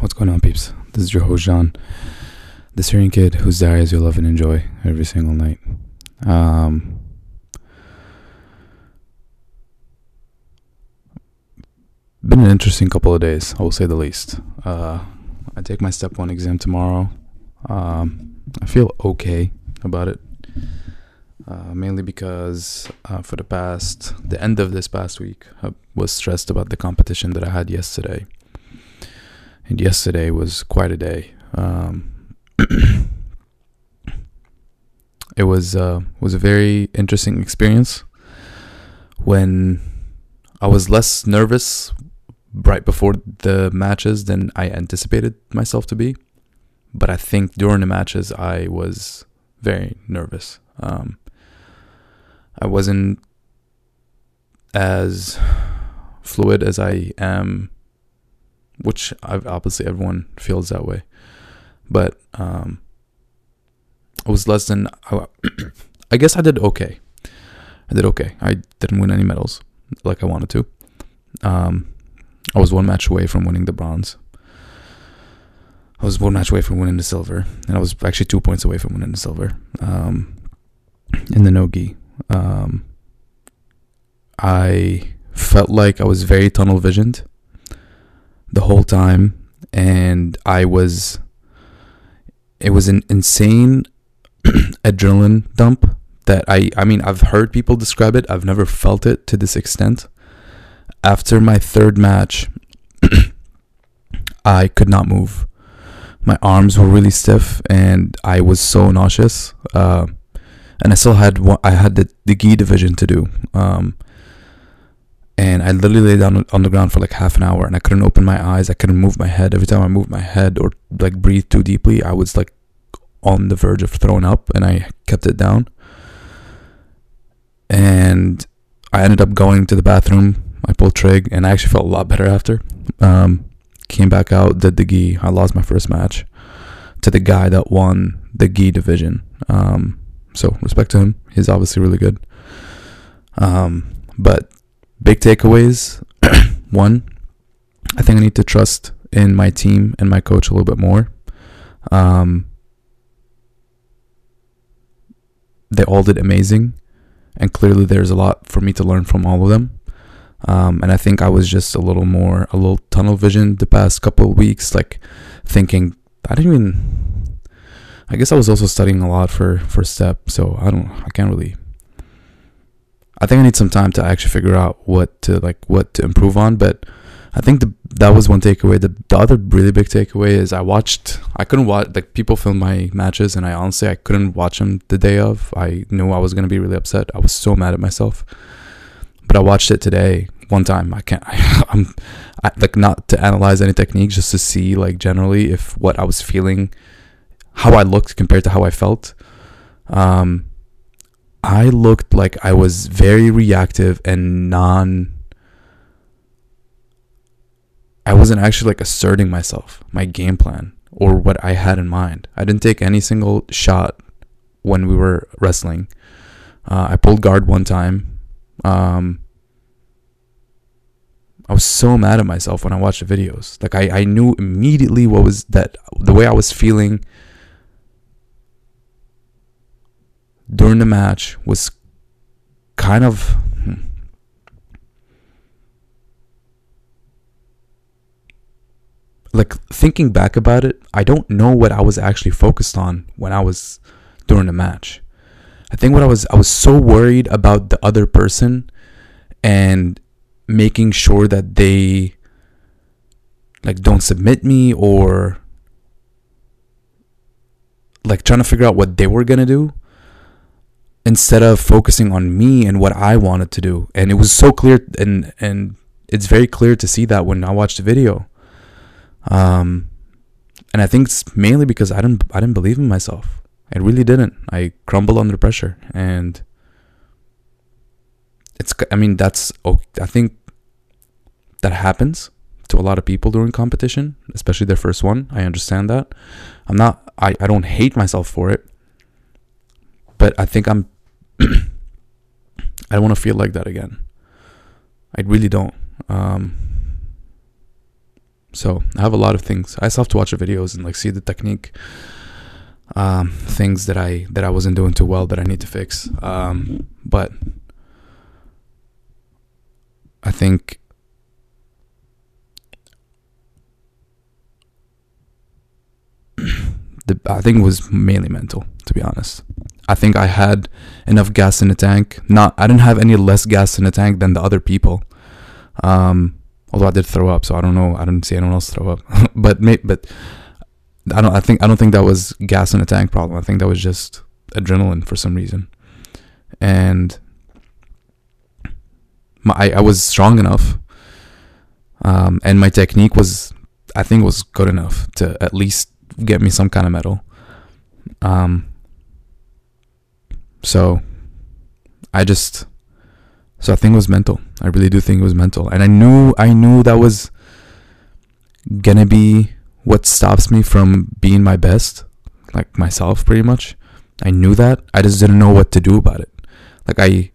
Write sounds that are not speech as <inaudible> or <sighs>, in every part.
What's going on, peeps? This is your host, John, the Syrian kid whose diaries you love and enjoy every single night. Um, been an interesting couple of days, I will say the least. Uh, I take my step one exam tomorrow. Um, I feel okay about it, uh, mainly because uh, for the past, the end of this past week, I was stressed about the competition that I had yesterday and yesterday was quite a day. Um, <coughs> it was uh, was a very interesting experience when I was less nervous right before the matches than I anticipated myself to be. But I think during the matches I was very nervous. Um, I wasn't as fluid as I am which I've, obviously everyone feels that way. But um, it was less than. I, <coughs> I guess I did okay. I did okay. I didn't win any medals like I wanted to. Um, I was one match away from winning the bronze. I was one match away from winning the silver, and I was actually two points away from winning the silver um, in the nogi. Um, I felt like I was very tunnel visioned the whole time and I was it was an insane <clears throat> adrenaline dump that I I mean I've heard people describe it. I've never felt it to this extent. After my third match <clears throat> I could not move. My arms were really stiff and I was so nauseous. Uh, and I still had I had the, the gi division to do um, and I literally lay down on the ground for like half an hour and I couldn't open my eyes. I couldn't move my head. Every time I moved my head or like breathe too deeply, I was like on the verge of throwing up and I kept it down. And I ended up going to the bathroom. I pulled trig and I actually felt a lot better after. Um, came back out, did the gi. I lost my first match to the guy that won the gi division. Um, so respect to him. He's obviously really good. Um, but big takeaways <clears throat> one i think i need to trust in my team and my coach a little bit more um, they all did amazing and clearly there's a lot for me to learn from all of them um, and i think i was just a little more a little tunnel vision the past couple of weeks like thinking i didn't even i guess i was also studying a lot for for step so i don't i can't really I think I need some time to actually figure out what to like what to improve on. But I think the, that was one takeaway. The, the other really big takeaway is I watched. I couldn't watch like people film my matches, and I honestly I couldn't watch them the day of. I knew I was gonna be really upset. I was so mad at myself. But I watched it today one time. I can't. I, <laughs> I'm I, like not to analyze any techniques, just to see like generally if what I was feeling, how I looked compared to how I felt. Um, I looked like I was very reactive and non I wasn't actually like asserting myself, my game plan or what I had in mind. I didn't take any single shot when we were wrestling. Uh, I pulled guard one time. Um, I was so mad at myself when I watched the videos. Like I, I knew immediately what was that the way I was feeling during the match was kind of hmm, like thinking back about it, I don't know what I was actually focused on when I was during the match. I think what I was I was so worried about the other person and making sure that they like don't submit me or like trying to figure out what they were going to do instead of focusing on me and what I wanted to do. And it was so clear and and it's very clear to see that when I watched the video. Um and I think it's mainly because I didn't I didn't believe in myself. I really didn't. I crumbled under pressure and it's I mean that's I think that happens to a lot of people during competition, especially their first one. I understand that. I'm not I, I don't hate myself for it. But I think I'm <clears throat> I don't want to feel like that again. I really don't. Um, so I have a lot of things. I still have to watch the videos and like see the technique, um, things that I that I wasn't doing too well that I need to fix. Um, but I think <clears throat> the I think it was mainly mental, to be honest. I think I had enough gas in the tank. Not I didn't have any less gas in the tank than the other people. Um, although I did throw up, so I don't know. I didn't see anyone else throw up, <laughs> but but I don't. I think I don't think that was gas in the tank problem. I think that was just adrenaline for some reason, and my I, I was strong enough, um, and my technique was I think was good enough to at least get me some kind of medal. Um, so I just so I think it was mental. I really do think it was mental. And I knew I knew that was gonna be what stops me from being my best, like myself pretty much. I knew that. I just didn't know what to do about it. Like I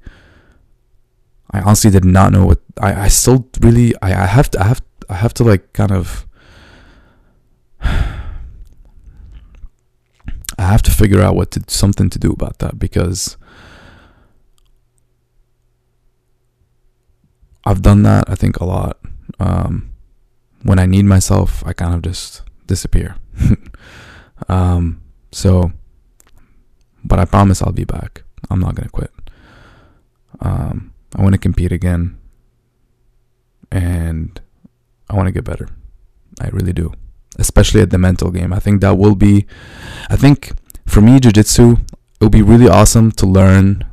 I honestly did not know what I, I still really I, I have to I have I have to like kind of I have to figure out what to something to do about that because I've done that I think a lot. Um, when I need myself, I kind of just disappear. <laughs> um, so, but I promise I'll be back. I'm not gonna quit. Um, I want to compete again, and I want to get better. I really do especially at the mental game. I think that will be, I think for me, jiu-jitsu, it will be really awesome to learn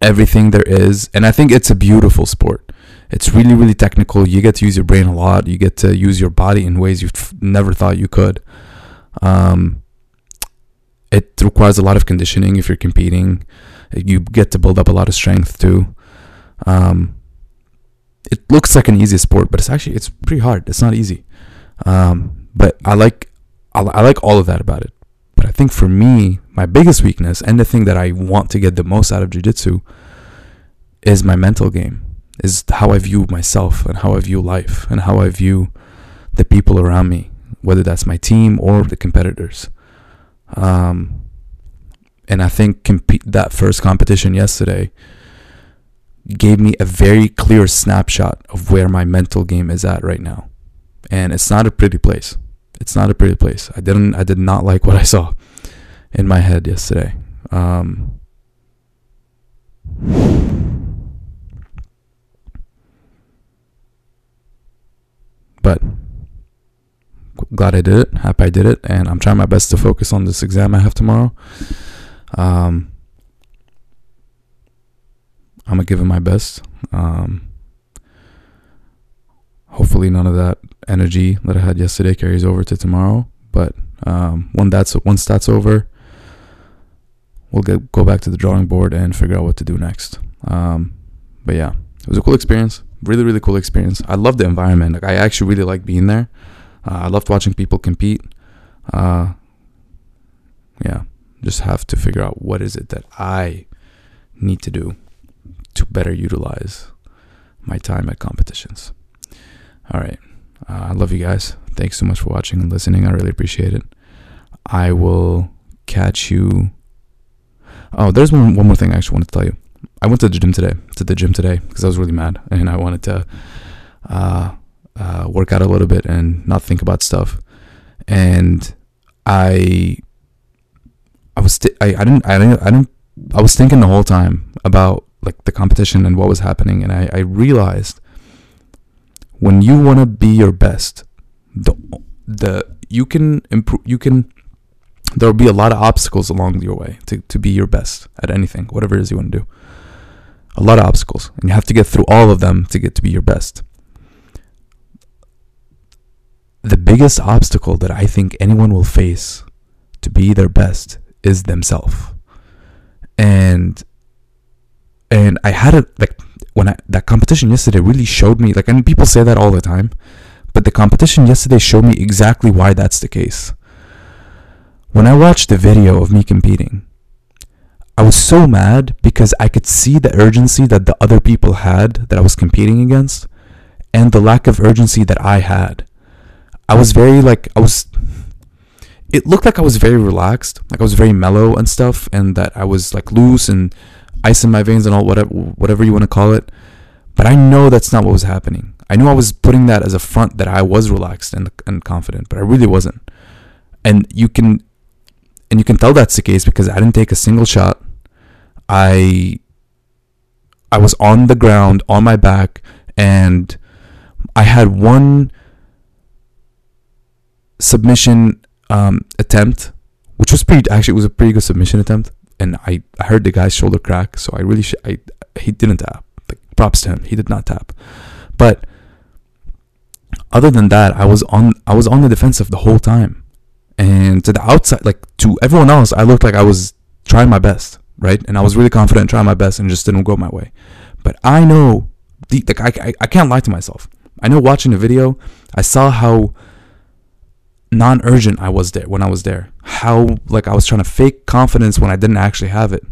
everything there is. And I think it's a beautiful sport. It's really, really technical. You get to use your brain a lot. You get to use your body in ways you've never thought you could. Um, it requires a lot of conditioning if you're competing. You get to build up a lot of strength too. Um, it looks like an easy sport, but it's actually it's pretty hard. It's not easy. Um, but I like I, I like all of that about it. But I think for me, my biggest weakness and the thing that I want to get the most out of jiu-jitsu is my mental game. Is how I view myself and how I view life and how I view the people around me, whether that's my team or the competitors. Um, and I think compete that first competition yesterday gave me a very clear snapshot of where my mental game is at right now and it's not a pretty place. It's not a pretty place. I didn't. I did not like what I saw in my head yesterday. Um, but glad I did it. Happy I did it, and I'm trying my best to focus on this exam I have tomorrow. Um, I'm gonna give it my best. Um, hopefully, none of that energy that I had yesterday carries over to tomorrow. But um, when that's once that's over, we'll get go back to the drawing board and figure out what to do next. Um, but yeah, it was a cool experience. Really, really cool experience. I love the environment. Like I actually really like being there. Uh, I loved watching people compete. Uh, yeah, just have to figure out what is it that I need to do to better utilize my time at competitions. All right. Uh, I love you guys. Thanks so much for watching and listening. I really appreciate it. I will catch you. Oh, there's one, one more thing I actually wanted to tell you. I went to the gym today, to the gym today, because I was really mad <laughs> and I wanted to uh, uh, work out a little bit and not think about stuff. And I, I was, th- I, I didn't, I didn't, I didn't, I was thinking the whole time about like the competition and what was happening, and I, I realized when you want to be your best the the you can improve you can there'll be a lot of obstacles along your way to, to be your best at anything whatever it is you want to do. A lot of obstacles and you have to get through all of them to get to be your best. The biggest obstacle that i think anyone will face to be their best is themselves. And and i had a like when I, that competition yesterday really showed me like and people say that all the time but the competition yesterday showed me exactly why that's the case when i watched the video of me competing i was so mad because I could see the urgency that the other people had that I was competing against and the lack of urgency that I had. I was very like I was it looked like I was very relaxed, like I was very mellow and stuff and that I was like loose and ice in my veins and all whatever whatever you want to call it. But I know that's not what was happening. I knew I was putting that as a front that I was relaxed and and confident, but I really wasn't. And you can and you can tell that's the case because I didn't take a single shot. I I was on the ground on my back and I had one submission um, attempt, which was pretty actually it was a pretty good submission attempt, and I, I heard the guy's shoulder crack, so I really sh- I he didn't tap. Like props to him, he did not tap, but other than that, I was on I was on the defensive the whole time, and to the outside, like to everyone else, I looked like I was trying my best, right? And I was really confident, trying my best, and just didn't go my way. But I know, the, like I, I I can't lie to myself. I know watching the video, I saw how non-urgent I was there when I was there. How like I was trying to fake confidence when I didn't actually have it.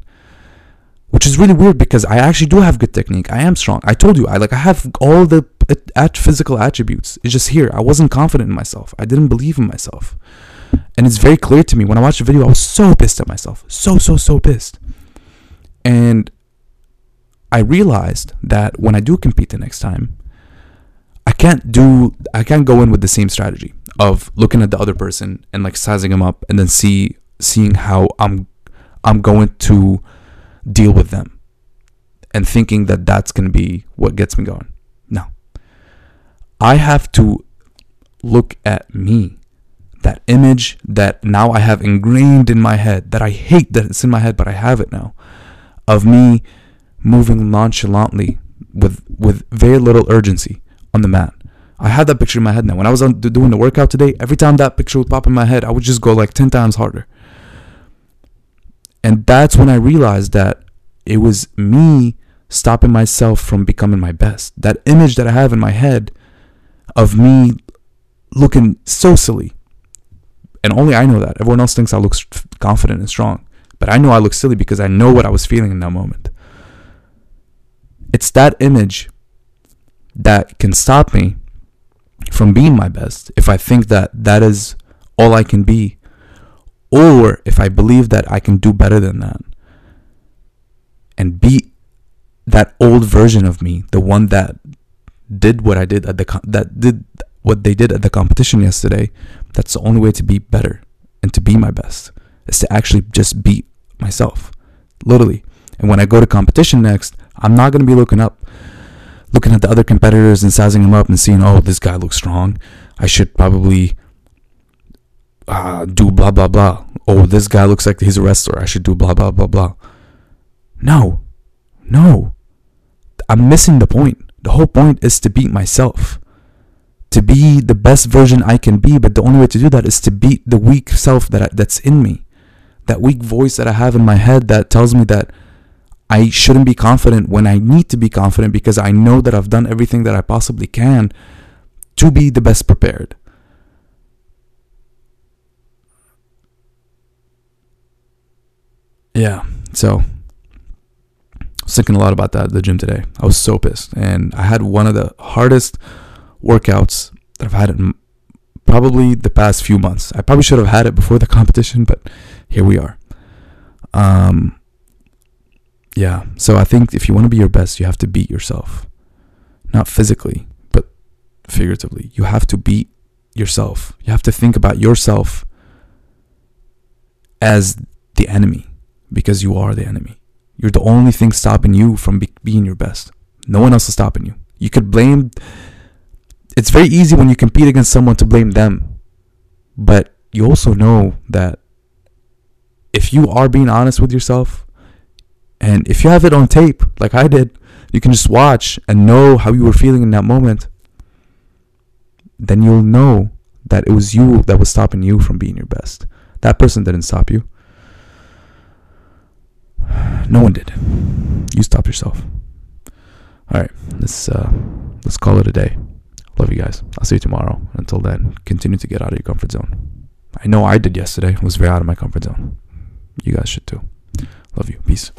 Which is really weird because I actually do have good technique. I am strong. I told you I like I have all the at physical attributes. It's just here. I wasn't confident in myself. I didn't believe in myself. And it's very clear to me when I watched the video I was so pissed at myself. So so so pissed. And I realized that when I do compete the next time, I can't do I can't go in with the same strategy of looking at the other person and like sizing them up and then see seeing how I'm I'm going to deal with them and thinking that that's going to be what gets me going. No. I have to look at me. That image that now I have ingrained in my head that I hate that it's in my head but I have it now of me moving nonchalantly with with very little urgency on the mat. I had that picture in my head now. When I was doing the workout today, every time that picture would pop in my head, I would just go like 10 times harder. And that's when I realized that it was me stopping myself from becoming my best. That image that I have in my head of me looking so silly. And only I know that. Everyone else thinks I look confident and strong. But I know I look silly because I know what I was feeling in that moment. It's that image that can stop me from being my best if I think that that is all I can be, or if I believe that I can do better than that and beat that old version of me, the one that did what I did at the that did what they did at the competition yesterday. That's the only way to be better and to be my best is to actually just beat myself, literally. And when I go to competition next, I'm not gonna be looking up looking at the other competitors and sizing them up and seeing, oh, this guy looks strong. I should probably uh, do blah, blah, blah. Oh, this guy looks like he's a wrestler. I should do blah, blah, blah, blah. No, no. I'm missing the point. The whole point is to beat myself, to be the best version I can be. But the only way to do that is to beat the weak self that I, that's in me, that weak voice that I have in my head that tells me that I shouldn't be confident when I need to be confident because I know that I've done everything that I possibly can to be the best prepared. Yeah, so I was thinking a lot about that at the gym today. I was so pissed, and I had one of the hardest workouts that I've had in probably the past few months. I probably should have had it before the <laughs> competition, but here we are. Um, yeah. So I think if you want to be your best, you have to beat yourself. Not physically, but figuratively. You have to beat yourself. You have to think about yourself as the enemy because you are the enemy. You're the only thing stopping you from be- being your best. No one else is stopping you. You could blame. It's very easy when you compete against someone to blame them. But you also know that if you are being honest with yourself, and if you have it on tape, like I did, you can just watch and know how you were feeling in that moment. Then you'll know that it was you that was stopping you from being your best. That person didn't stop you. <sighs> No one did. You stopped yourself. All right, let's uh, let's call it a day. Love you guys. I'll see you tomorrow. Until then, continue to get out of your comfort zone. I know I did yesterday. Was very out of my comfort zone. You guys should too. Love you. Peace.